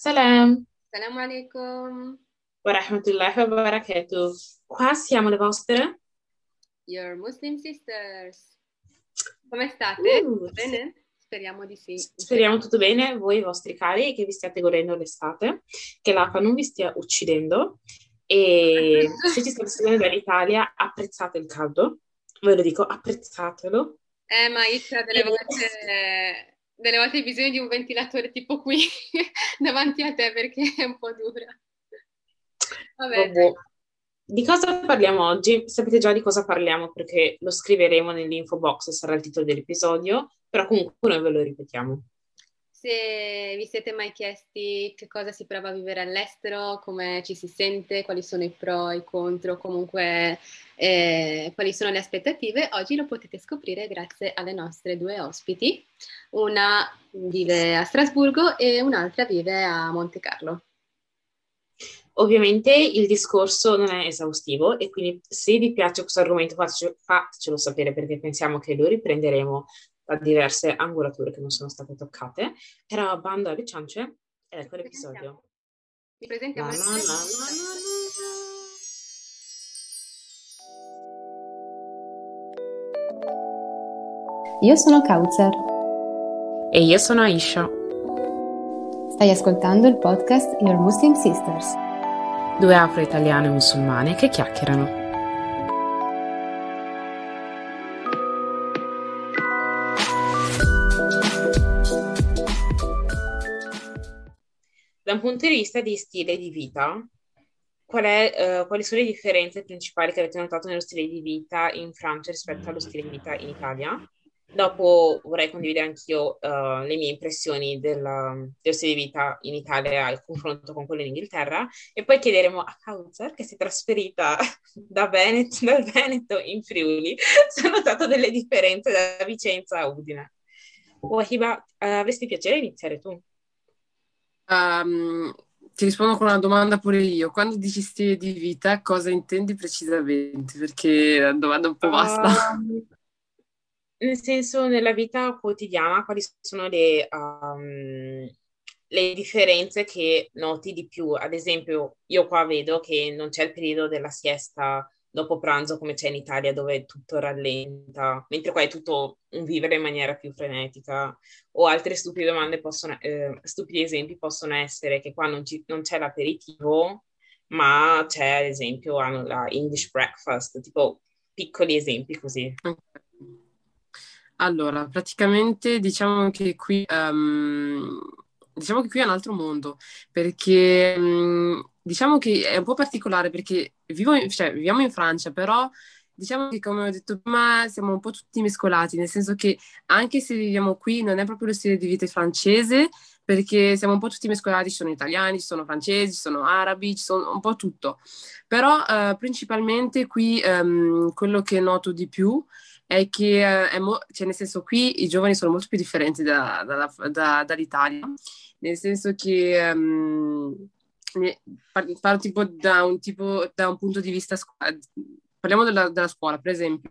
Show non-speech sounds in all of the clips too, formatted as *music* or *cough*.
Salam. Salam alaikum. Wa rahmatullahi wa barakatuh. Qua siamo le vostre. Your Muslim sisters. Come state? Uh, Bene? Speriamo di sì. Speriamo tutto bene, voi i vostri cari, che vi stiate godendo l'estate, che l'acqua non vi stia uccidendo e se ci state seguendo dall'Italia apprezzate il caldo, ve lo dico, apprezzatelo. Eh, ma Isra, delle volte, delle volte hai bisogno di un ventilatore tipo qui *laughs* davanti a te perché è un po' dura. Vabbè. Vabbè. Di cosa parliamo oggi? Sapete già di cosa parliamo perché lo scriveremo nell'info box, sarà il titolo dell'episodio, però comunque noi ve lo ripetiamo. Se vi siete mai chiesti che cosa si prova a vivere all'estero, come ci si sente, quali sono i pro e i contro, comunque eh, quali sono le aspettative, oggi lo potete scoprire grazie alle nostre due ospiti. Una vive a Strasburgo e un'altra vive a Monte Carlo. Ovviamente il discorso non è esaustivo e quindi se vi piace questo argomento fatecelo sapere perché pensiamo che lo riprenderemo da diverse angolature che non sono state toccate. Però bando alle ciance, ecco l'episodio. Vi presentiamo La, la, la. Io sono Kauzer. E io sono Aisha, Stai ascoltando il podcast Your Muslim Sisters. due afro-italiane musulmane che chiacchierano. Da un punto di vista di stile di vita, qual è, eh, quali sono le differenze principali che avete notato nello stile di vita in Francia rispetto allo stile di vita in Italia? Dopo vorrei condividere anch'io eh, le mie impressioni della- dello stile di vita in Italia al confronto con quello in Inghilterra e poi chiederemo a Kauzer, che si è trasferita *laughs* da Veneto, dal Veneto in Friuli, *laughs* se ha notato delle differenze da Vicenza a Udine. Wahiba, eh, avresti piacere di iniziare tu? Ehm, ti rispondo con una domanda pure io. Quando dici stile di vita, cosa intendi precisamente? Perché è una domanda un po' vasta. Um, nel senso, nella vita quotidiana, quali sono le, um, le differenze che noti di più? Ad esempio, io qua vedo che non c'è il periodo della siesta dopo pranzo come c'è in Italia, dove tutto rallenta, mentre qua è tutto un vivere in maniera più frenetica. O altre stupide domande possono, eh, stupidi esempi possono essere che qua non, ci- non c'è l'aperitivo, ma c'è, ad esempio, hanno la English breakfast, tipo piccoli esempi così. Allora, praticamente diciamo che qui, ehm, diciamo che qui è un altro mondo, perché ehm, diciamo che è un po' particolare perché vivo in- cioè, viviamo in Francia, però diciamo che come ho detto prima siamo un po' tutti mescolati, nel senso che anche se viviamo qui non è proprio lo stile di vita francese, perché siamo un po' tutti mescolati, ci sono italiani, ci sono francesi, ci sono arabi, ci sono un po' tutto. Però eh, principalmente qui ehm, quello che noto di più è che eh, è mo- cioè, nel senso qui i giovani sono molto più differenti da- da- da- dall'Italia, nel senso che ehm, parlo tipo da un, tipo, da un punto di vista, scu- parliamo della, della scuola, per esempio.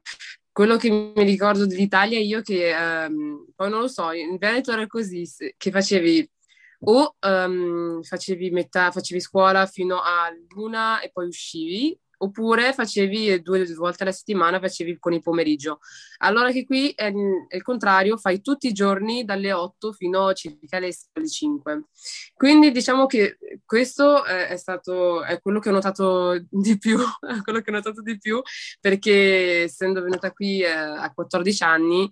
Quello che mi ricordo dell'Italia io che, ehm, poi non lo so, in Veneto era così, che facevi o ehm, facevi metà, facevi scuola fino all'una e poi uscivi, oppure facevi due volte alla settimana, facevi con il pomeriggio. Allora che qui è, il contrario, fai tutti i giorni dalle 8 fino a circa alle 5. Quindi diciamo che questo è, stato è quello che ho notato *laughs* di più, *laughs* quello che ho notato di più, perché essendo venuta qui eh, a 14 anni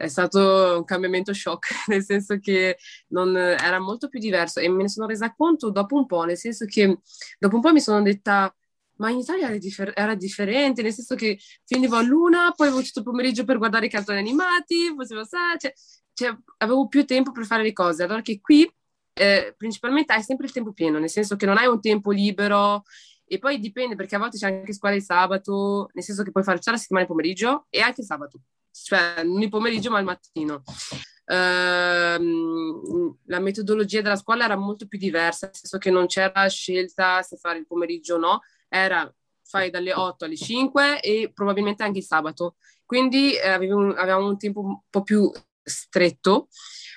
è stato un cambiamento shock, *laughs* nel senso che non, era molto più diverso e me ne sono resa conto dopo un po', nel senso che dopo un po' mi sono detta ma in Italia era, differ- era differente, nel senso che finivo a luna, poi avevo tutto il pomeriggio per guardare i cartoni animati, facevo, sa, cioè, cioè, avevo più tempo per fare le cose, allora che qui eh, principalmente hai sempre il tempo pieno, nel senso che non hai un tempo libero e poi dipende perché a volte c'è anche scuola il sabato, nel senso che puoi fare già la settimana il pomeriggio e anche il sabato, cioè non il pomeriggio ma il mattino. Ehm, la metodologia della scuola era molto più diversa, nel senso che non c'era scelta se fare il pomeriggio o no, era fai dalle 8 alle 5 e probabilmente anche il sabato. Quindi eh, avevo un- avevamo un tempo un po' più stretto,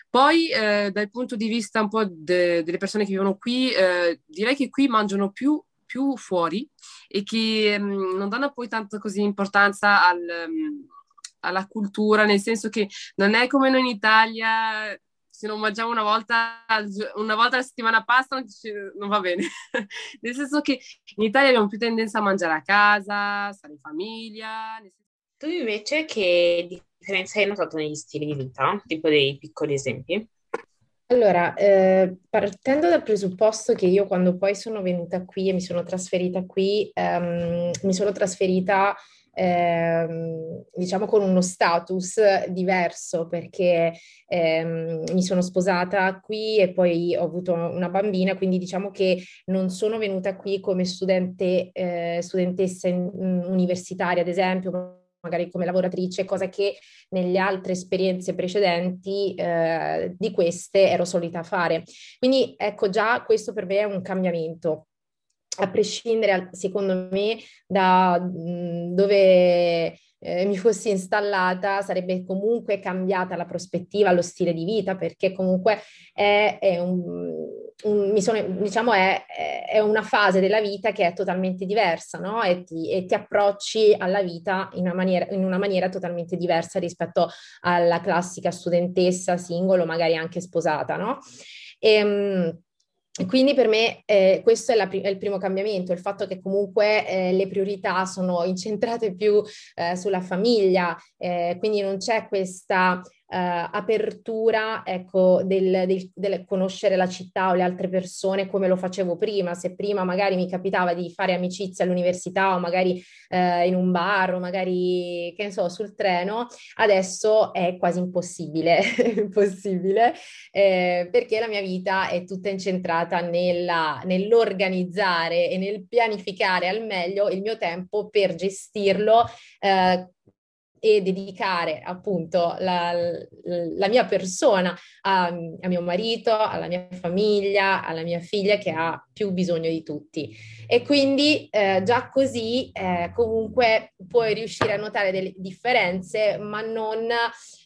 Poi eh, dal punto di vista un po' de- delle persone che vivono qui, eh, direi che qui mangiano più, più fuori e che mh, mm, non danno poi tanto così importanza al, um, alla cultura, nel senso che non è come noi in Italia se non mangiamo una volta, una volta alla settimana pasta non, non va bene. *laughs* Nel senso che in Italia abbiamo più tendenza a mangiare a casa, stare in famiglia. Tu invece che differenza hai notato negli stili di vita? Tipo dei piccoli esempi? Allora, eh, partendo dal presupposto che io quando poi sono venuta qui e mi sono trasferita qui, ehm, mi sono trasferita ehm, diciamo con uno status diverso perché ehm, mi sono sposata qui e poi ho avuto una bambina, quindi diciamo che non sono venuta qui come studente, eh, studentessa in, in universitaria, ad esempio, magari come lavoratrice, cosa che nelle altre esperienze precedenti eh, di queste ero solita fare. Quindi ecco già questo per me è un cambiamento a prescindere, secondo me, da mh, dove eh, mi fossi installata, sarebbe comunque cambiata la prospettiva, lo stile di vita, perché comunque è, è un, un, sono, diciamo è, è, una fase della vita che è totalmente diversa, no? E ti, e ti approcci alla vita in una, maniera, in una maniera totalmente diversa rispetto alla classica studentessa, singolo, magari anche sposata, no? E, ehm, quindi per me eh, questo è, la, è, il primo cambiamento, il fatto che comunque eh, le priorità sono incentrate più eh, sulla famiglia, eh, quindi non c'è questa apertura ecco, del, del, del, conoscere la città o le altre persone come lo facevo prima. Se prima magari mi capitava di fare amicizia all'università o magari uh, in un bar o magari, che ne so, sul treno, adesso è quasi impossibile, *laughs* impossibile eh, perché la mia vita è tutta incentrata nella, nell'organizzare e nel pianificare al meglio il mio tempo per gestirlo eh, e dedicare appunto la, la mia persona a, a, mio marito, alla mia famiglia, alla mia figlia che ha più bisogno di tutti. E quindi eh, già così eh, comunque puoi riuscire a notare delle differenze, ma non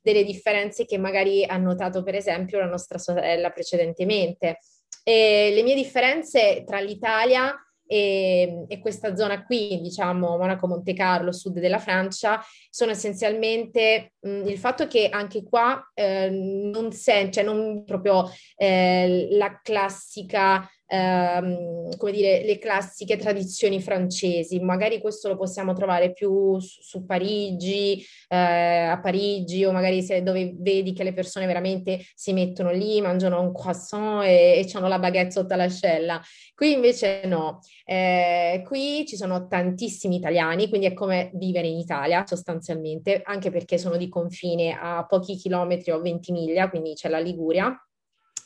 delle differenze che magari ha notato per esempio la nostra sorella precedentemente. E le mie differenze tra l'Italia e, e, questa zona qui, diciamo Monaco, Monte Carlo, sud della Francia, sono essenzialmente mh, il fatto che anche qua eh, non c'è, cioè non proprio eh, la classica ehm, come dire, le classiche tradizioni francesi. Magari questo lo possiamo trovare più su, Parigi, eh, a Parigi o magari se, dove vedi che le persone veramente si mettono lì, mangiano un croissant e, e hanno la baguette sotto l'ascella. Qui invece no. Eh, qui ci sono tantissimi italiani, quindi è come vivere in Italia sostanzialmente, anche perché sono di confine a pochi chilometri o 20 miglia, quindi c'è la Liguria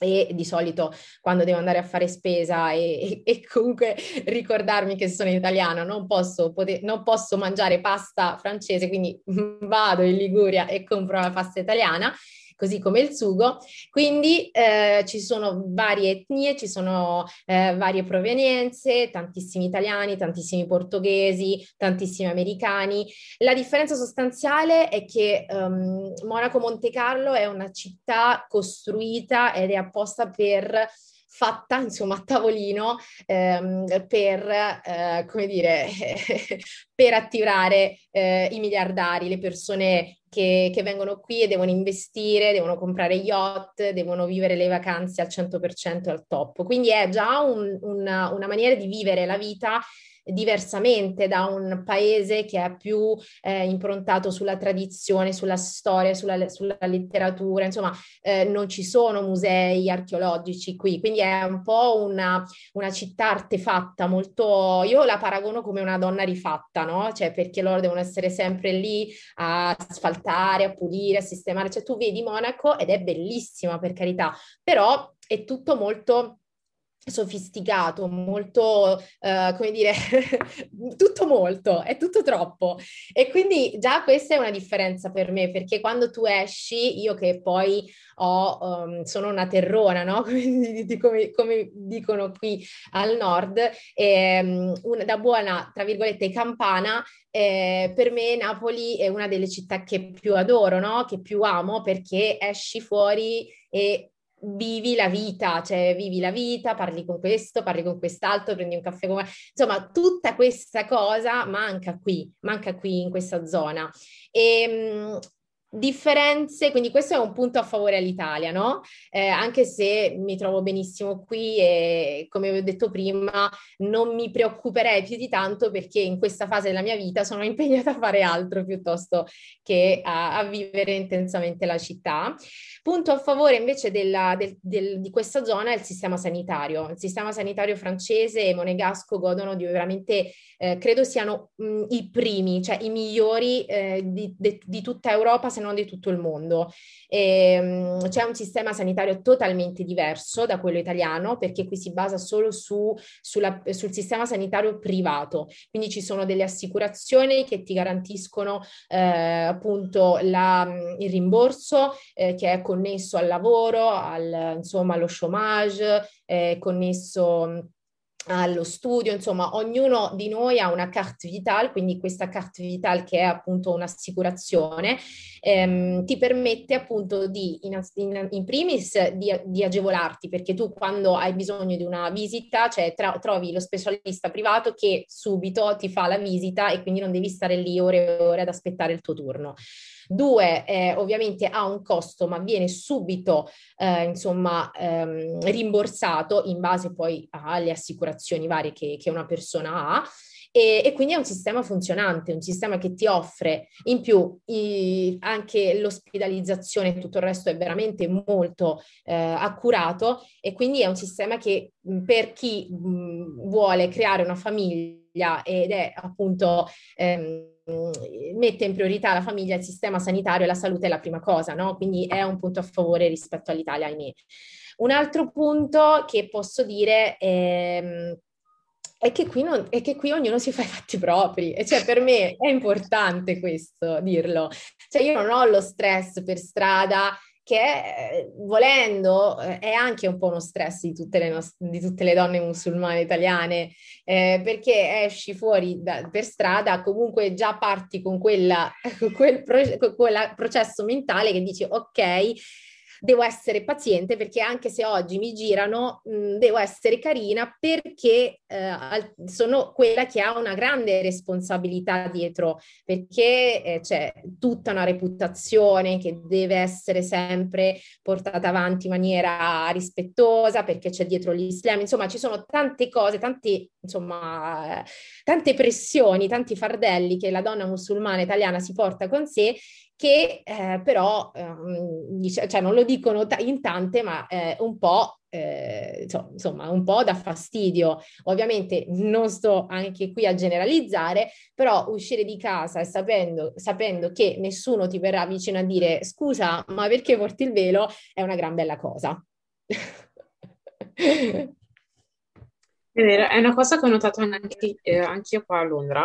e di solito quando devo andare a fare spesa e, *laughs* e, comunque ricordarmi che sono italiana non posso, poter, non posso mangiare pasta francese, quindi *laughs* vado in Liguria e compro la pasta italiana così come il sugo. Quindi eh, ci sono varie etnie, ci sono eh, varie provenienze, tantissimi italiani, tantissimi portoghesi, tantissimi americani. La differenza sostanziale è che um, Monaco Monte Carlo è una città costruita ed è apposta per fatta insomma a tavolino ehm, per, eh, come dire, *laughs* per attirare eh, i miliardari, le persone che, che, vengono qui e devono investire, devono comprare yacht, devono vivere le vacanze al 100% al top. Quindi è già un, una, una maniera di vivere la vita diversamente da un paese che è più eh, improntato sulla tradizione, sulla storia, sulla, sulla letteratura, insomma eh, non ci sono musei archeologici qui, quindi è un po' una, una, città artefatta, molto, io la paragono come una donna rifatta, no? Cioè perché loro devono essere sempre lì a asfaltare, a pulire, a sistemare, cioè tu vedi Monaco ed è bellissima per carità, però è tutto molto sofisticato, molto, uh, come dire, *laughs* tutto molto, è tutto troppo. E quindi già questa è una differenza per me, perché quando tu esci, io che poi ho, um, sono una terrona, no? *laughs* Come, come, come dicono qui al nord, ehm, una, da buona, tra virgolette, campana, eh, per me Napoli è una delle città che più adoro, no? Che più amo, perché esci fuori e vivi la vita, cioè vivi la vita, parli con questo, parli con quest'altro, prendi un caffè con... Insomma, tutta questa cosa manca qui, manca qui in questa zona. E, ehm, differenze, quindi questo è un punto a favore all'Italia, no? Eh, anche se mi trovo benissimo qui e come vi ho detto prima non mi preoccuperei più di tanto perché in questa fase della mia vita sono *laughs* impegnata a fare altro piuttosto che a, a vivere intensamente la città. Punto a favore invece della, del, del, di questa zona è il sistema sanitario. Il sistema sanitario francese e monegasco godono di veramente, eh, credo siano mh, i primi, cioè i migliori eh, di, de, di tutta Europa, se non di tutto il mondo. E, um, c'è un sistema sanitario totalmente diverso da quello italiano perché qui si basa solo su, sulla, sul sistema sanitario privato, quindi ci sono delle assicurazioni che ti garantiscono eh, appunto la, il rimborso eh, che è connesso al lavoro, al, insomma allo chômage, eh, connesso allo studio, insomma, ognuno di noi ha una carte vitale, quindi questa carte vitale che è appunto un'assicurazione, ehm, ti permette appunto di, in, in, in primis, di, di, agevolarti, perché tu quando hai bisogno di una visita, cioè tra, trovi lo specialista privato che subito ti fa la visita e quindi non devi stare lì ore e ore ad aspettare il tuo turno. Due, eh, ovviamente ha un costo, ma viene subito, eh, insomma, ehm, rimborsato in base poi alle assicurazioni varie che, che una persona ha. E, e, quindi è un sistema funzionante, un sistema che ti offre in più i, anche l'ospedalizzazione e tutto il resto è veramente molto eh, accurato e quindi è un sistema che per chi mh, vuole creare una famiglia ed è appunto ehm, mette in priorità la famiglia, il sistema sanitario e la salute è la prima cosa, no? Quindi è un punto a favore rispetto all'Italia, ahimè. Un altro punto che posso dire è, è, che, qui non, è che qui ognuno si fa i fatti propri, e cioè per me è importante questo, dirlo. Cioè io non ho lo stress per strada che eh, volendo eh, è anche un po' uno stress di tutte le, nost- di tutte le donne musulmane italiane, eh, perché esci fuori da, per strada, comunque già parti con, quella, *laughs* con quel pro- con processo mentale che dici ok, devo essere paziente perché anche se oggi mi girano, mh, devo essere carina perché eh, sono quella che ha una grande responsabilità dietro, perché eh, c'è tutta una reputazione che deve essere sempre portata avanti in maniera rispettosa, perché c'è dietro l'Islam, insomma ci sono tante cose, tante, insomma, tante pressioni, tanti fardelli che la donna musulmana italiana si porta con sé che eh, però, ehm, dice, cioè non lo dicono t- in tante, ma eh, un po', eh, insomma, un po' da fastidio. Ovviamente non sto anche qui a generalizzare, però uscire di casa sapendo, sapendo che nessuno ti verrà vicino a dire scusa, ma perché porti il velo, è una gran bella cosa. *laughs* È vero, è una cosa che ho notato anche, eh, anche io qua a Londra.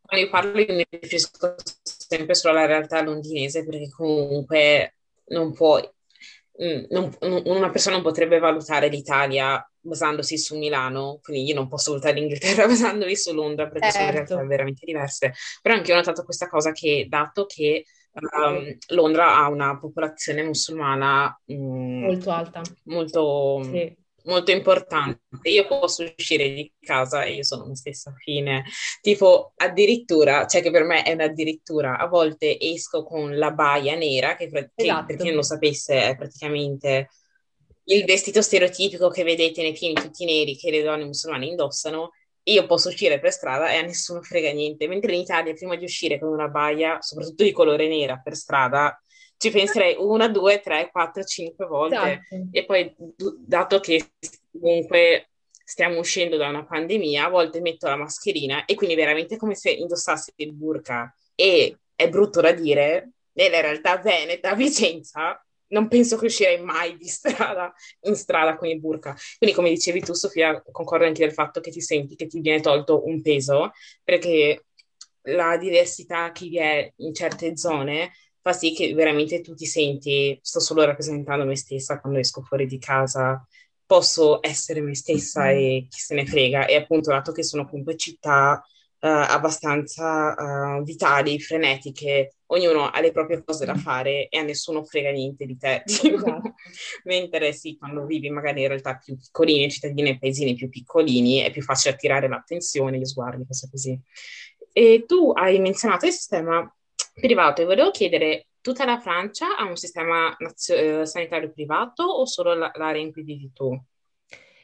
Quando io parlo io mi riferisco sempre sulla realtà londinese perché comunque non può, mm, non, una persona non potrebbe valutare l'Italia basandosi su Milano, quindi io non posso valutare l'Inghilterra *laughs* basandomi su Londra perché certo. sono realtà veramente diverse. Però anche io ho notato questa cosa che, dato che um, Londra ha una popolazione musulmana um, molto alta, molto... Sì molto importante. Io posso uscire di casa e io sono me stessa fine. Tipo, addirittura, cioè che per me è un'addirittura, a volte esco con la baia nera, che, che esatto. per chi non lo sapesse è praticamente il vestito stereotipico che vedete nei film tutti neri che le donne musulmane indossano. Io posso uscire per strada e a nessuno frega niente, mentre in Italia prima di uscire con una baia, soprattutto di colore nera per strada, ci penserei una, due, tre, quattro, cinque volte. Esatto. E poi, dato che comunque stiamo uscendo da una pandemia, a volte metto la mascherina e quindi veramente come se indossassi il burka. E è brutto da dire, nella realtà veneta, Vicenza, non penso che uscirei mai di strada, in strada con il burka. Quindi, come dicevi tu, Sofia, concordo anche del fatto che ti senti che ti viene tolto un peso, perché la diversità che vi è in certe zone fa sì che veramente tu ti senti, sto solo rappresentando me stessa quando esco fuori di casa, posso essere me stessa mm-hmm. e chi se ne frega. E appunto, dato che sono comunque città uh, abbastanza uh, vitali, frenetiche, ognuno ha le proprie cose da mm. fare e a nessuno frega niente di te. Esatto. Mentre sì, quando vivi magari in realtà più piccoline, cittadine, paesini più piccolini, è più facile attirare l'attenzione, gli sguardi, cose così. E tu hai menzionato il sistema privato e volevo chiedere, tutta la Francia ha un sistema nazio- eh, sanitario privato o solo l'area in cui vivi tu?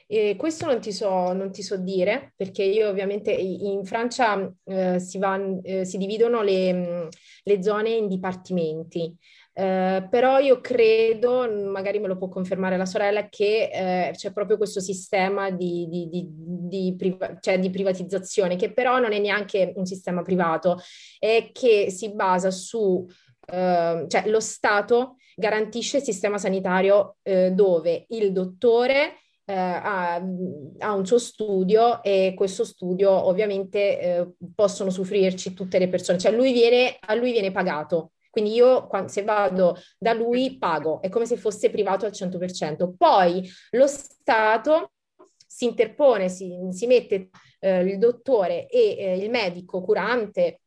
E questo non ti, so, non ti so dire, perché io ovviamente in Francia eh, si, va, eh, si, dividono le, le, zone in dipartimenti. Eh, però io credo, magari me lo può confermare la sorella, che eh, c'è proprio questo sistema di, di, di, di, priva- cioè di privatizzazione, che però non è neanche un sistema privato, è che si basa su, eh, cioè lo Stato garantisce il sistema sanitario eh, dove il dottore eh, ha, ha, un suo studio e questo studio ovviamente eh, possono soffrirci tutte le persone, cioè lui viene, a lui viene pagato. Quindi io se vado da lui pago, è come se fosse privato al 100%. Poi lo Stato si interpone, si, si mette eh, il dottore e eh, il medico curante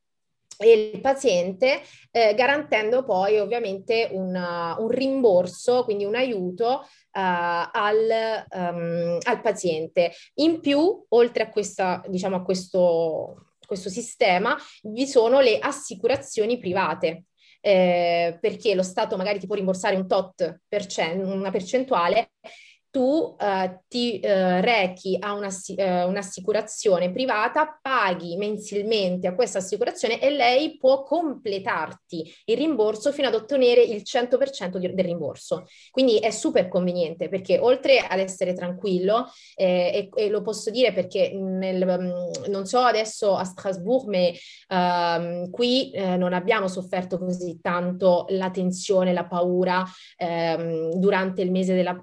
e il paziente, eh, garantendo poi ovviamente una, un rimborso, quindi un aiuto uh, al, um, al, paziente. In più, oltre a, questa, diciamo, a questo, questo sistema, vi sono le assicurazioni private. Eh, perché lo Stato magari ti può rimborsare un tot per cent- una percentuale tu eh, ti eh, rechi a una, eh, un'assicurazione privata, paghi mensilmente a questa assicurazione e lei può completarti il rimborso fino ad ottenere il 100% di, del rimborso. Quindi è super conveniente perché oltre ad essere tranquillo, eh, e, e, lo posso dire perché nel, mm, non so adesso a Strasbourg, ma ehm, qui eh, non abbiamo sofferto così tanto la tensione, la paura ehm, durante il mese della...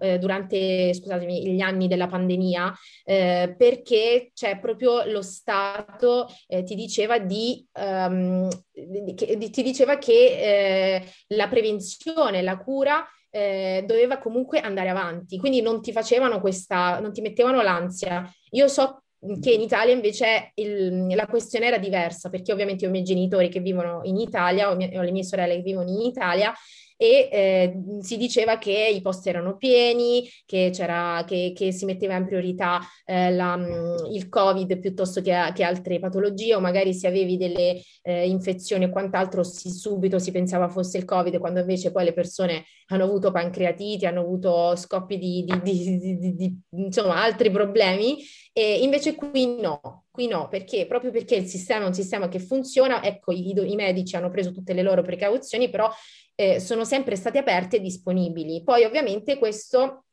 Scusatemi, gli anni della pandemia, eh, perché c'è proprio lo Stato eh, ti diceva di, um, di, ti diceva che eh, la prevenzione, la cura eh, doveva comunque andare avanti, quindi non ti facevano questa, non ti mettevano l'ansia. Io so che in Italia invece il, la questione era diversa, perché ovviamente ho i miei genitori che vivono in Italia, ho, mie, ho le mie sorelle che vivono in Italia e eh, si diceva che i posti erano pieni, che, che, che si metteva in priorità eh, la, mm, il Covid piuttosto che, che, altre patologie o magari se avevi delle eh, infezioni e quant'altro si, subito si pensava fosse il Covid quando invece poi le persone hanno avuto pancreatiti, hanno avuto scoppi di, di, di, di insomma altri problemi e invece qui no, Qui no, perché? Proprio perché il sistema è un sistema che funziona, ecco, i, i medici hanno preso tutte le loro precauzioni, però eh, sono sempre state aperte e disponibili. Poi ovviamente questo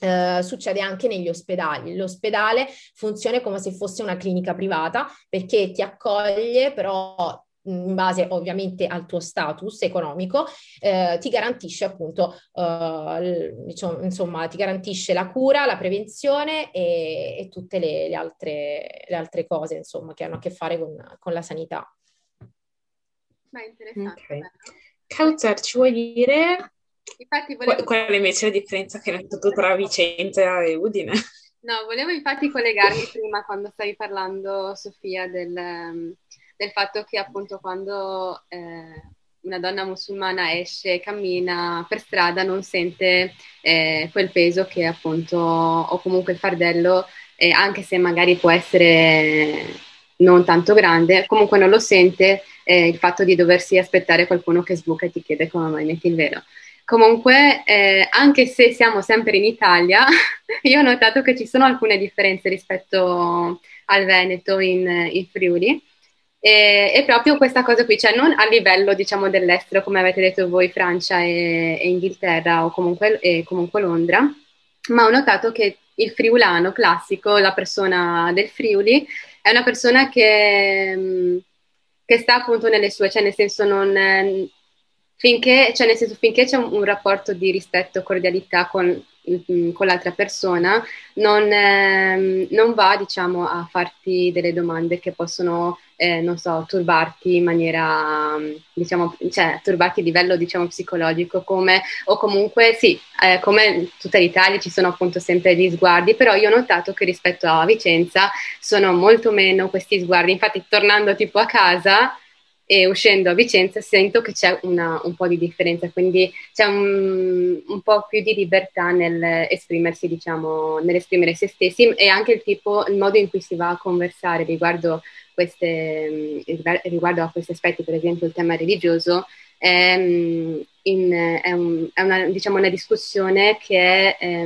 Uh, succede anche negli ospedali. L'ospedale funziona come se fosse una clinica privata perché ti accoglie, però in base ovviamente al tuo status economico, eh, ti garantisce appunto, eh, diciamo, insomma, ti garantisce la cura, la prevenzione e, e tutte le, le, altre, le, altre, cose, insomma, che hanno a che fare con, con la sanità. Ma interessante. Okay. Kautsar, ci vuoi dire infatti volevo... qual è invece la differenza che hai detto tra Vicenza e Udine? No, volevo infatti collegarmi prima quando stavi parlando, Sofia, del, del fatto che appunto quando eh, una donna musulmana esce e cammina per strada non sente eh, quel peso che appunto, o comunque il fardello, eh, anche se magari può essere non tanto grande, comunque non lo sente eh, il fatto di doversi aspettare qualcuno che sbuca e ti chiede come mai metti il velo. Comunque, eh, anche se siamo sempre in Italia, *laughs* io ho notato che ci sono alcune differenze rispetto al Veneto in, in Friuli. E, e, proprio questa cosa qui, cioè non a livello diciamo dell'estero, come avete detto voi, Francia e, e Inghilterra o comunque, e comunque Londra, ma ho notato che il friulano classico, la persona del Friuli, è una persona che, mm, che sta appunto nelle sue, cioè nel senso non, finché, cioè nel senso, finché c'è un, un rapporto di rispetto, cordialità con Mm, con l'altra persona, non, eh, non, va, diciamo, a farti delle domande che possono, eh, non so, turbarti in maniera, diciamo, cioè, turbarti a livello, diciamo, psicologico, come, o comunque, sì, eh, come in tutta l'Italia ci sono appunto sempre gli sguardi, però io ho notato che rispetto a Vicenza sono molto meno questi sguardi, infatti tornando tipo a casa, e uscendo a Vicenza sento che c'è una, un po' di differenza, quindi c'è un, un, po' più di libertà nell'esprimersi, diciamo, nell'esprimere se stessi e anche il tipo, il modo in cui si va a conversare riguardo, queste, riguardo a questi aspetti, per esempio il tema religioso, è, in, è, un, è una, diciamo, una, discussione che, è,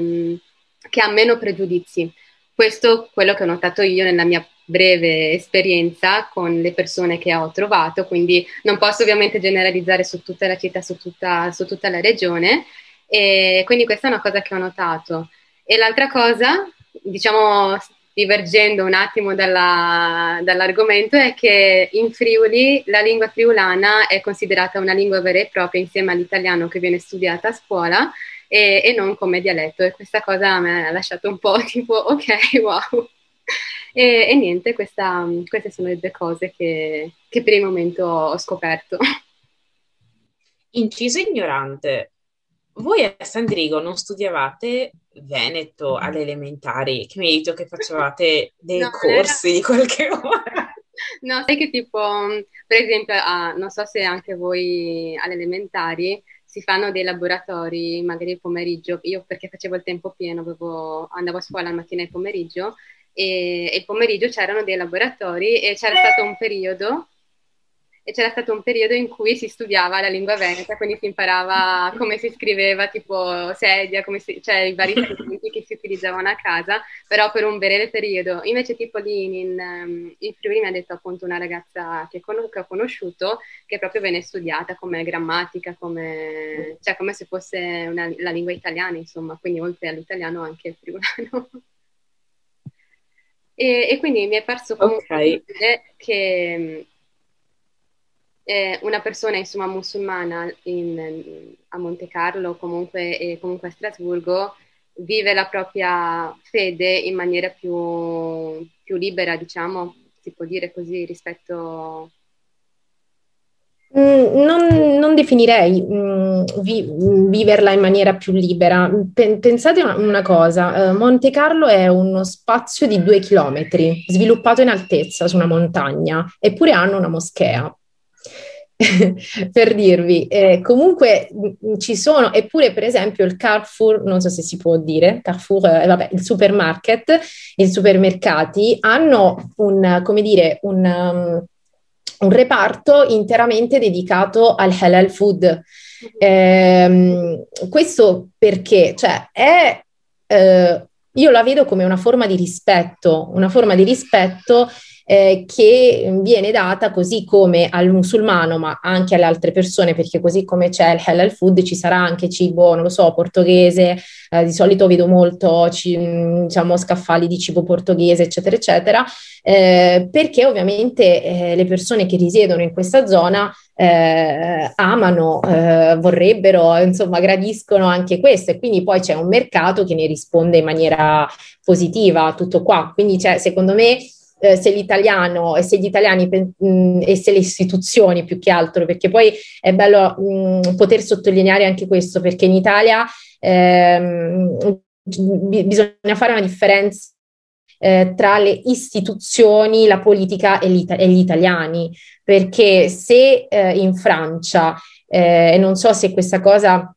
che ha meno pregiudizi. Questo è quello che ho notato io nella mia breve esperienza con le persone che ho trovato, quindi non posso ovviamente generalizzare su tutta la città, su tutta, su tutta la regione, e quindi questa è una cosa che ho notato. E l'altra cosa, diciamo divergendo un attimo dalla, dall'argomento, è che in Friuli la lingua friulana è considerata una lingua vera e propria insieme all'italiano che viene studiata a scuola e, e non come dialetto e questa cosa mi ha lasciato un po' *laughs* tipo ok, wow. E, e niente, questa, queste sono le due cose che, che per il momento ho scoperto. Inciso ignorante, voi a San Drigo non studiavate Veneto alle elementari, che mi hai detto che facevate *laughs* dei no, corsi di qualche *laughs* ora. No, sai che tipo, per esempio, ah, non so se anche voi alle elementari si fanno dei laboratori, magari il pomeriggio, io perché facevo il tempo pieno, avevo, andavo a scuola al mattino e pomeriggio, e, e il pomeriggio c'erano dei laboratori e c'era stato un periodo e c'era stato un periodo in cui si studiava la lingua veneta, quindi si imparava come si scriveva tipo sedia, come si, cioè i vari *laughs* strumenti che si utilizzavano a casa, però per un breve periodo. Invece tipo lì in, in Friuli mi ha detto appunto una ragazza che, con, che, ho conosciuto che proprio venne studiata come grammatica, come, cioè come se fosse una, la lingua italiana, insomma, quindi oltre all'italiano anche il friulano. E, e, quindi mi è parso comunque okay. che eh, una persona insomma musulmana in, a Monte Carlo comunque, e comunque a Strasburgo vive la propria fede in maniera più, più libera, diciamo, si può dire così, rispetto Mm, non, non, definirei mm, vi, viverla in maniera più libera. Pensate una, una cosa, uh, Monte Carlo è uno spazio di due chilometri, sviluppato in altezza su una montagna, eppure hanno una moschea. *laughs* per dirvi, eh, comunque mh, ci sono, eppure per esempio il Carrefour, non so se si può dire, Carrefour, eh, vabbè, il supermarket, i supermercati hanno un, come dire, un... Um, un reparto interamente dedicato al halal food. Eh, questo perché, cioè, è, eh, io la vedo come una forma di rispetto, una forma di rispetto eh, che viene data così come al musulmano, ma anche alle altre persone, perché così come c'è il halal food ci sarà anche cibo, non lo so, portoghese, eh, di solito vedo molto ci, diciamo scaffali di cibo portoghese, eccetera, eccetera, eh, perché ovviamente eh, le persone che risiedono in questa zona eh, amano, eh, vorrebbero, insomma, gradiscono anche questo. E quindi poi c'è un mercato che ne risponde in maniera positiva, tutto qua. Quindi c'è, secondo me, eh, se l'italiano e se gli italiani mh, mm, e se le istituzioni più che altro, perché poi è bello mh, mm, poter sottolineare anche questo, perché in Italia ehm, bisogna fare una differenza eh, tra le istituzioni, la politica e, e gli italiani, perché se eh, in Francia, eh, e non so se questa cosa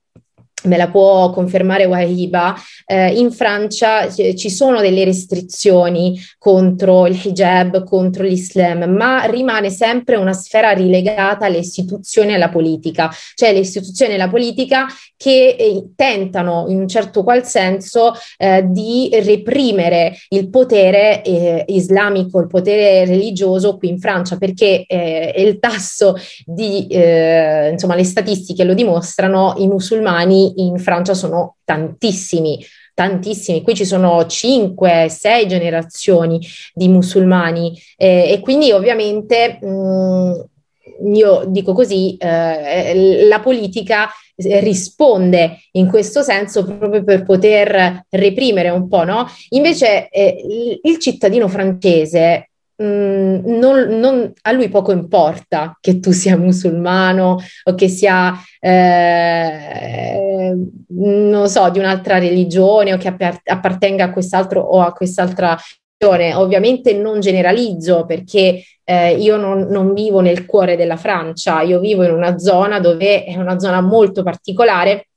me la può confermare Wahiba, eh, in Francia ci sono delle restrizioni contro il hijab, contro l'Islam, ma rimane sempre una sfera rilegata alle istituzioni e alla politica, cioè le istituzioni e la politica che eh, tentano in un certo qual senso eh, di reprimere il potere eh, islamico, il potere religioso qui in Francia, perché eh, il tasso di, eh, insomma, le statistiche lo dimostrano, i musulmani in Francia sono tantissimi, tantissimi. Qui ci sono 5, 6 generazioni di musulmani eh, e quindi ovviamente mh, io dico così, eh, la politica risponde in questo senso proprio per poter reprimere un po', no? Invece eh, il cittadino francese Mm, non, non, a lui poco importa che tu sia musulmano o che sia, eh, non so, di un'altra religione o che appartenga a quest'altro o a quest'altra religione. Ovviamente non generalizzo perché eh, io non, non vivo nel cuore della Francia, io vivo in una zona dove è una zona molto particolare,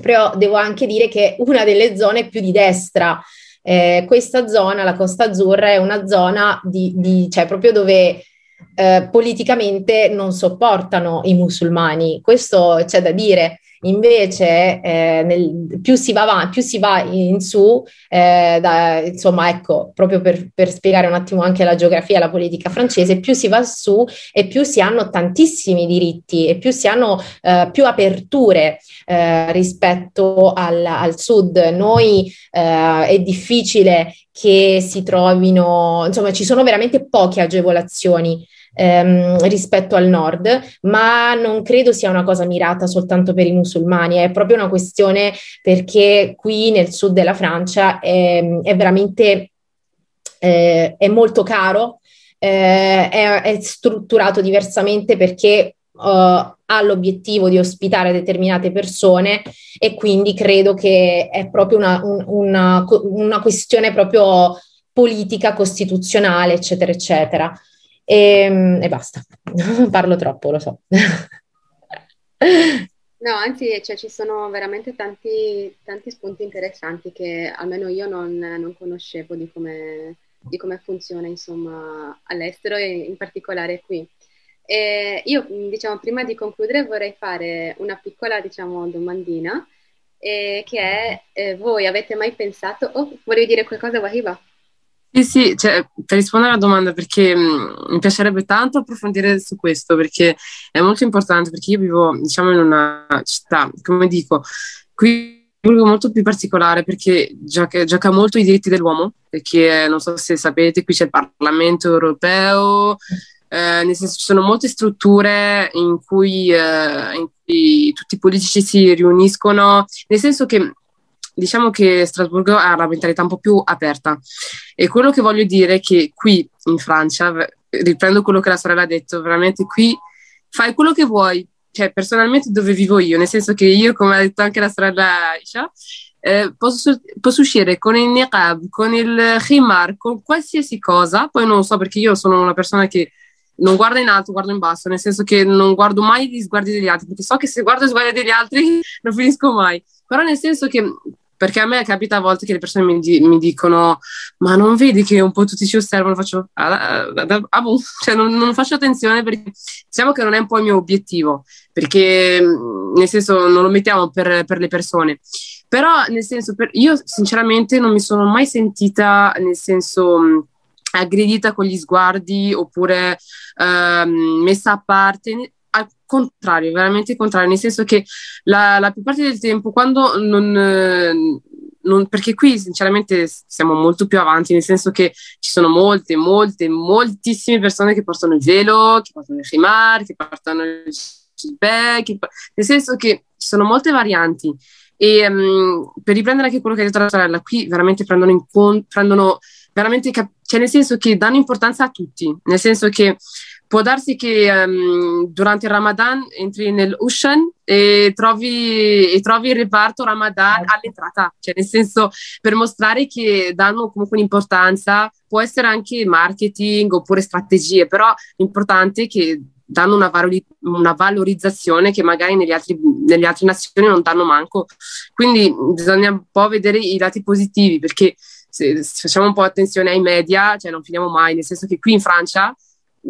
però devo anche dire che è una delle zone più di destra eh, questa zona, la Costa Azzurra, è una zona di, di cioè proprio dove eh, politicamente non sopportano i musulmani. Questo c'è da dire. Invece, eh, nel, più si va avanti, più si va in su, eh, da, insomma, ecco, proprio per, per, spiegare un attimo anche la geografia e la politica francese, più si va su e più si hanno tantissimi diritti e più si hanno eh, più aperture eh, rispetto al, al, sud. Noi eh, è difficile che si trovino, insomma, ci sono veramente poche agevolazioni ehm, rispetto al nord, ma non credo sia una cosa mirata soltanto per i musulmani, è proprio una questione perché qui nel sud della Francia è, è veramente eh, è molto caro, eh, è, è, strutturato diversamente perché uh, ha l'obiettivo di ospitare determinate persone e quindi credo che è proprio una, un, una, una questione proprio politica, costituzionale, eccetera, eccetera. E, ehm, e basta, *laughs* parlo troppo, lo so. *laughs* No, anzi, cioè, ci sono veramente tanti, tanti, spunti interessanti che almeno io non, non conoscevo di come, di come, funziona, insomma, all'estero e in particolare qui. E io, diciamo, prima di concludere vorrei fare una piccola, diciamo, domandina, eh, che è, eh, voi avete mai pensato, oh, volevi dire qualcosa, Wahiba? Sì, sì, cioè, per rispondere alla domanda, perché mh, mm, mi piacerebbe tanto approfondire su questo, perché è molto importante, perché io vivo, diciamo, in una città, come dico, qui molto più particolare perché gioca, gioca molto i diritti dell'uomo, perché non so se sapete, qui c'è il Parlamento europeo, eh, nel senso ci sono molte strutture in cui, eh, in cui tutti i politici si riuniscono, nel senso che diciamo che Strasburgo ha una mentalità un po' più aperta. E quello che voglio dire è che qui in Francia, riprendo quello che la sorella ha detto, veramente qui fai quello che vuoi. Cioè, personalmente dove vivo io, nel senso che io, come ha detto anche la sorella Isha, eh, posso, posso, uscire con il niqab, con il khimar, con qualsiasi cosa, poi non so perché io sono una persona che non guarda in alto, guardo in basso, nel senso che non guardo mai gli sguardi degli altri, perché so che se guardo gli sguardi degli altri *laughs* non finisco mai. Però nel senso che perché a me capita a volte che le persone mi, di- mi, dicono ma non vedi che un po' tutti ci osservano faccio ah, ah, ah, boh. *laughs* cioè non, non, faccio attenzione perché diciamo che non è un po' il mio obiettivo perché nel senso non lo mettiamo per, per le persone però nel senso per, io sinceramente non mi sono mai sentita nel senso aggredita con gli sguardi oppure ehm, messa a parte al contrario, veramente il contrario, nel senso che la, la più parte del tempo quando non, non, perché qui sinceramente siamo molto più avanti, nel senso che ci sono molte, molte, moltissime persone che portano il velo, che portano il rimar, che portano il back, nel senso che ci sono molte varianti. E um, per riprendere anche quello che ha detto la sorella, qui veramente prendono in prendono veramente, cap- cioè nel senso che danno importanza a tutti, nel senso che può darsi che um, durante il Ramadan entri nell'Ushan e trovi, e trovi il reparto Ramadan certo. all'entrata, cioè nel senso per mostrare che danno comunque un'importanza, può essere anche marketing oppure strategie, però l'importante è che danno una, valori- una valorizzazione che magari negli altri, nelle altre nazioni non danno manco. Quindi bisogna un po' vedere i lati positivi, perché se, se facciamo un po' attenzione ai media, cioè non finiamo mai, nel senso che qui in Francia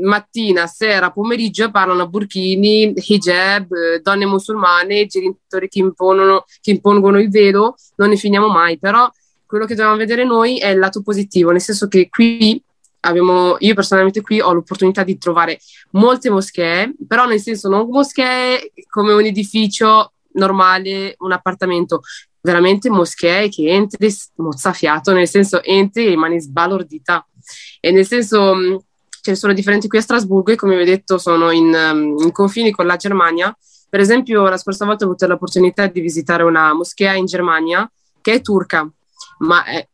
mattina, sera, pomeriggio parlano a burkini, hijab, eh, donne musulmane, genitori che, imponono, che impongono il velo, non ne finiamo mai, però quello che dobbiamo vedere noi è il lato positivo, nel senso che qui abbiamo, io personalmente qui ho l'opportunità di trovare molte moschee, però nel senso non moschee come un edificio normale, un appartamento, veramente moschee che entri mozzafiato, nel senso entri e rimani sbalordita. E nel senso ce ne sono differenti qui a Strasburgo e come vi ho detto sono in, um, in confini con la Germania. Per esempio, la scorsa volta ho avuto l'opportunità di visitare una moschea in Germania che è turca, ma eh,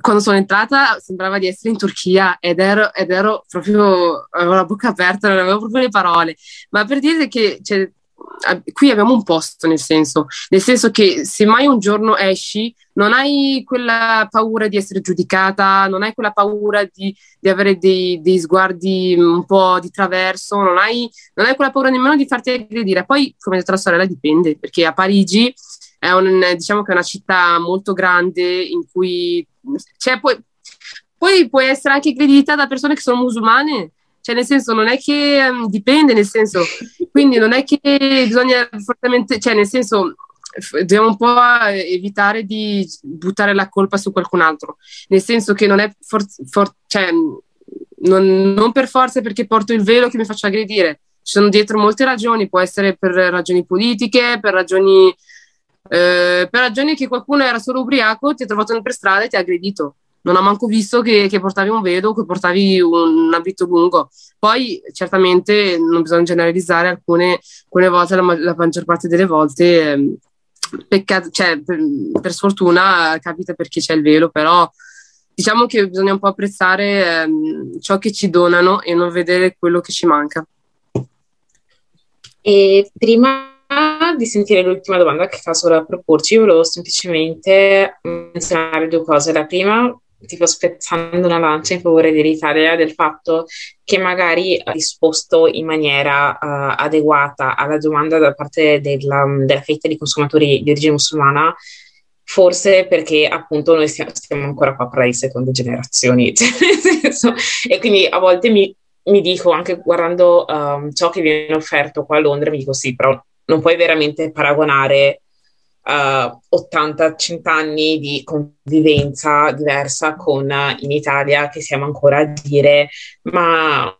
quando sono entrata sembrava di essere in Turchia ed ero, ed ero, proprio, avevo la bocca aperta, non avevo proprio le parole, ma per dire che cioè, qui abbiamo un posto, nel senso, nel senso che se mai un giorno esci, non hai quella paura di essere giudicata, non hai quella paura di, di avere dei, dei, sguardi un po' di traverso, non hai, non hai, quella paura nemmeno di farti aggredire. Poi, come detto la sorella, dipende, perché a Parigi è, un, diciamo è una città molto grande in cui cioè, poi, poi puoi essere anche aggredita da persone che sono musulmane cioè, nel senso, non è che um, dipende, nel senso, quindi non è che bisogna fortemente, cioè, nel senso, dobbiamo un po' evitare di buttare la colpa su qualcun altro, nel senso che non è for- for- cioè, non, non, per forza perché porto il velo che mi faccio aggredire, ci sono dietro molte ragioni, può essere per ragioni politiche, per ragioni, eh, per ragioni che qualcuno era solo ubriaco, ti ha trovato per strada e ti ha aggredito non ho manco visto che, che portavi un velo, che portavi un, abito lungo. Poi certamente non bisogna generalizzare, alcune, alcune volte, la, la, maggior parte delle volte, eh, peccato, cioè, per, per, sfortuna capita perché c'è il velo, però diciamo che bisogna un po' apprezzare eh, ciò che ci donano e non vedere quello che ci manca. E prima di sentire l'ultima domanda che fa solo a proporci, volevo semplicemente menzionare due cose. La prima, tipo spezzando una lancia in favore dell'Italia del fatto che magari ha risposto in maniera uh, adeguata alla domanda da parte della, della fetta di consumatori di origine musulmana forse perché appunto noi stiamo, stiamo ancora qua per le seconde generazioni. *laughs* Cioè, senso, e quindi a volte mi, mi dico anche guardando um, ciò che viene offerto qua a Londra mi dico sì però non puoi veramente paragonare uh, 80-100 anni di convivenza diversa con uh, in Italia che siamo ancora a dire ma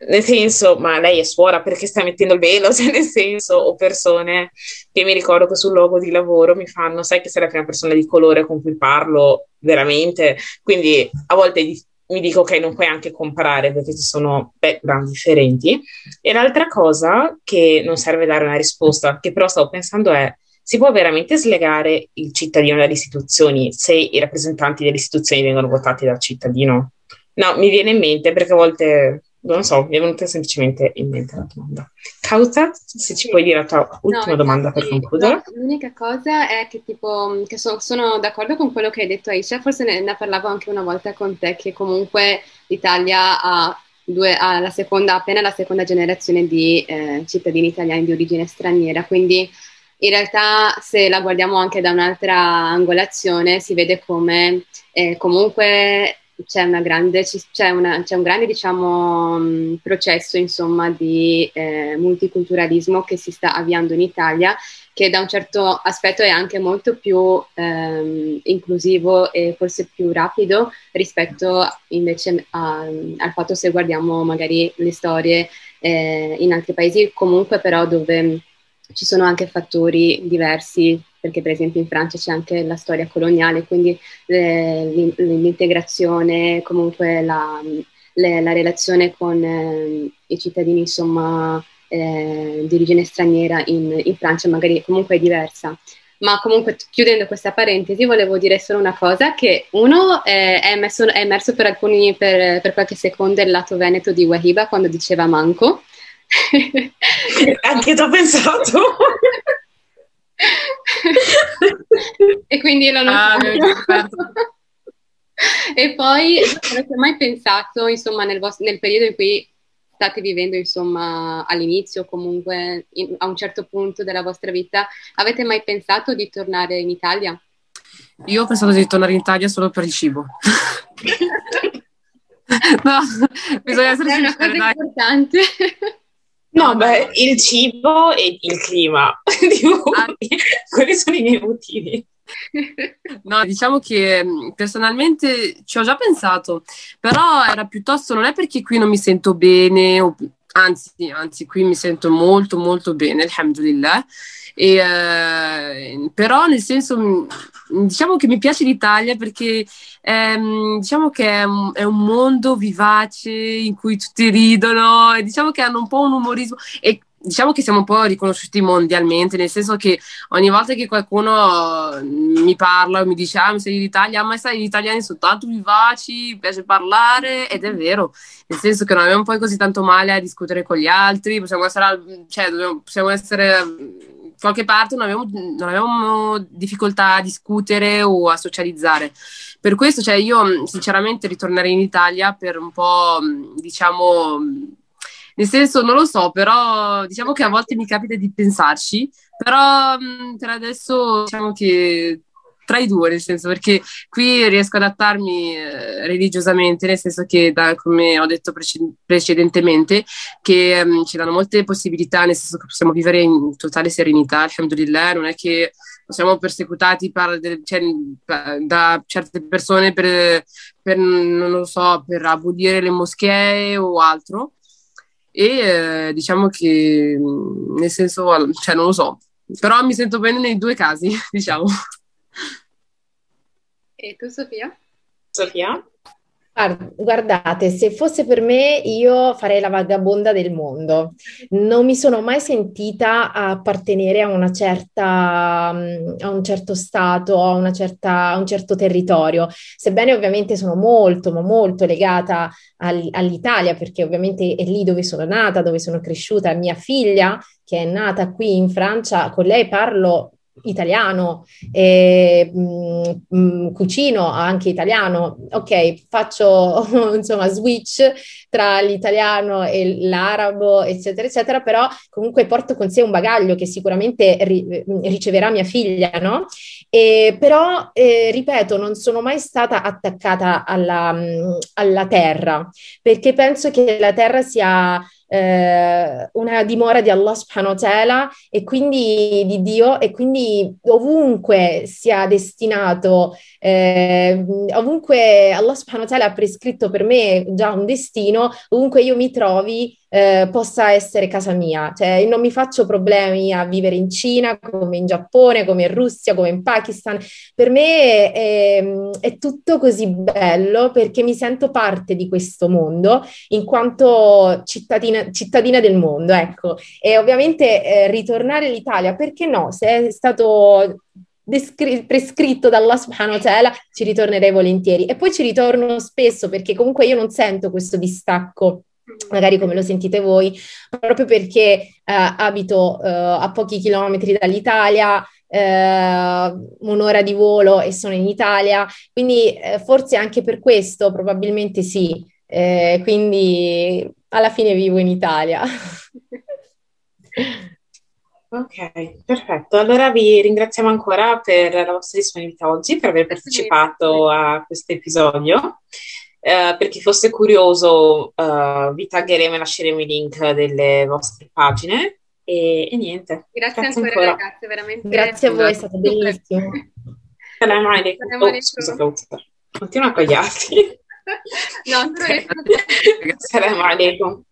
nel senso, ma lei è suora perché sta mettendo il velo, *laughs* cioè nel senso, o persone che mi ricordo che sul luogo di lavoro mi fanno, sai che sei la prima persona di colore con cui parlo, veramente, quindi a volte mi dico ok, non puoi anche comparare perché ci sono background differenti. E l'altra cosa che non serve dare una risposta, che però stavo pensando è, si può veramente slegare il cittadino dalle istituzioni se i rappresentanti delle istituzioni vengono votati dal cittadino? No, mi viene in mente perché a volte, non so, mi è venuta semplicemente in mente la domanda. Causa, se ci puoi dire la tua ultima no, domanda per concludere. No, l'unica cosa è che tipo, che so, sono d'accordo con quello che hai detto Aisha, forse ne, ne parlavo anche una volta con te, che comunque l'Italia ha Due, la seconda, appena la seconda generazione di eh, cittadini italiani di origine straniera, quindi in realtà se la guardiamo anche da un'altra angolazione si vede come eh, comunque c'è, grande, c'è, una, c'è, un grande diciamo, mm, processo insomma, di eh, multiculturalismo che si sta avviando in Italia che da un certo aspetto è anche molto più ehm, inclusivo e forse più rapido rispetto invece a, al fatto se guardiamo magari le storie eh, in altri paesi comunque però dove ci sono anche fattori diversi, perché per esempio in Francia c'è anche la storia coloniale, quindi eh, l'integrazione, comunque la, le, la relazione con eh, i cittadini insomma, eh, di origine straniera in, in, Francia magari comunque è diversa. Ma comunque chiudendo questa parentesi volevo dire solo una cosa, che uno è, emerso, è emerso per, alcuni, per, per qualche secondo il lato veneto di Wahiba quando diceva manco, *laughs* Anche tu ho pensato. e quindi l'ho notato. e poi non avete mai pensato, insomma, nel, vostro, nel periodo in cui state vivendo, insomma, all'inizio, comunque in, a un certo punto della vostra vita, avete mai pensato di tornare in Italia? Io ho pensato di tornare in Italia solo per il cibo. *laughs* *laughs* no, bisogna essere È una cosa dai. importante. No, beh, il cibo e il clima, *laughs* ah. quelli sono i miei motivi. No, diciamo che mm, personalmente ci ho già pensato, però era piuttosto, non è perché qui non mi sento bene, o, Anzi, anzi, qui mi sento molto molto bene, alhamdulillah. E, eh, però nel senso, diciamo che mi piace l'Italia perché ehm, diciamo che è un, è un, mondo vivace in cui tutti ridono e diciamo che hanno un po' un umorismo e diciamo che siamo un po' riconosciuti mondialmente, nel senso che ogni volta che qualcuno mi parla o mi dice ah, mi sei d'Italia, ma sai, gli italiani sono tanto vivaci, piace parlare, ed è vero, nel senso che non abbiamo poi così tanto male a discutere con gli altri, possiamo essere, cioè, dobbiamo, possiamo essere qualche parte non abbiamo, non abbiamo, difficoltà a discutere o a socializzare. Per questo, cioè, io sinceramente ritornerei in Italia per un po', diciamo, nel senso, non lo so, però diciamo che a volte mi capita di pensarci, però per adesso diciamo che tra i due, nel senso perché qui riesco ad adattarmi eh, religiosamente, nel senso che, da, come ho detto prece- precedentemente, che um, ci danno molte possibilità, nel senso che possiamo vivere in totale serenità, alhamdulillah, non è che siamo persecutati per, cioè, da certe persone per, per, non lo so, per abolire le moschee o altro e eh, diciamo che nel senso, cioè non lo so, però mi sento bene nei due casi, *laughs* diciamo. E tu Sofia? Sofia? Guardate, se fosse per me io farei la vagabonda del mondo. Non mi sono mai sentita appartenere a una certa, mm, a un certo stato, a, una certa, a un certo territorio, sebbene ovviamente sono molto, ma molto legata all'Italia, perché ovviamente è lì dove sono nata, dove sono cresciuta. Mia figlia, che è nata qui in Francia, con lei parlo italiano, e, mh, mh, cucino anche italiano, ok, faccio *laughs* insomma switch tra l'italiano e l'arabo, eccetera, eccetera, però comunque porto con sé un bagaglio che sicuramente ri- riceverà mia figlia, no? E, però, eh, ripeto, non sono mai stata attaccata alla, alla terra, perché penso che la terra sia eh, una dimora di Allah subhanahu wa ta'ala e quindi di Dio e quindi ovunque sia destinato, eh, ovunque Allah subhanahu wa ta'ala ha prescritto per me già un destino, ovunque io mi trovi, eh, possa essere casa mia. Cioè, non mi faccio problemi a vivere in Cina, come in Giappone, come in Russia, come in Pakistan. Per me è, è tutto così bello perché mi sento parte di questo mondo in quanto cittadina, cittadina del mondo, ecco. E ovviamente eh, ritornare all'Italia, perché no? Se è stato descri- prescritto dalla subhanahu ta'ala, ci ritornerei volentieri. E poi ci ritorno spesso perché comunque io non sento questo distacco magari come lo sentite voi, proprio perché eh, abito eh, a pochi chilometri dall'Italia, eh, un'ora di volo e sono in Italia, quindi eh, forse anche per questo probabilmente sì, eh, quindi alla fine vivo in Italia. *laughs* Ok, perfetto. Allora vi ringraziamo ancora per la vostra disponibilità oggi, per aver partecipato a questo episodio. Eh, per chi fosse curioso, uh, vi taggeremo e lasceremo i link delle vostre pagine. E, e niente. Grazie, grazie ancora, ancora, ragazze, veramente. Grazie a voi, è stato bellissimo. Salam alaikum. Oh, scusa, continua con gli altri. *laughs* no, Salam *laughs* alaikum.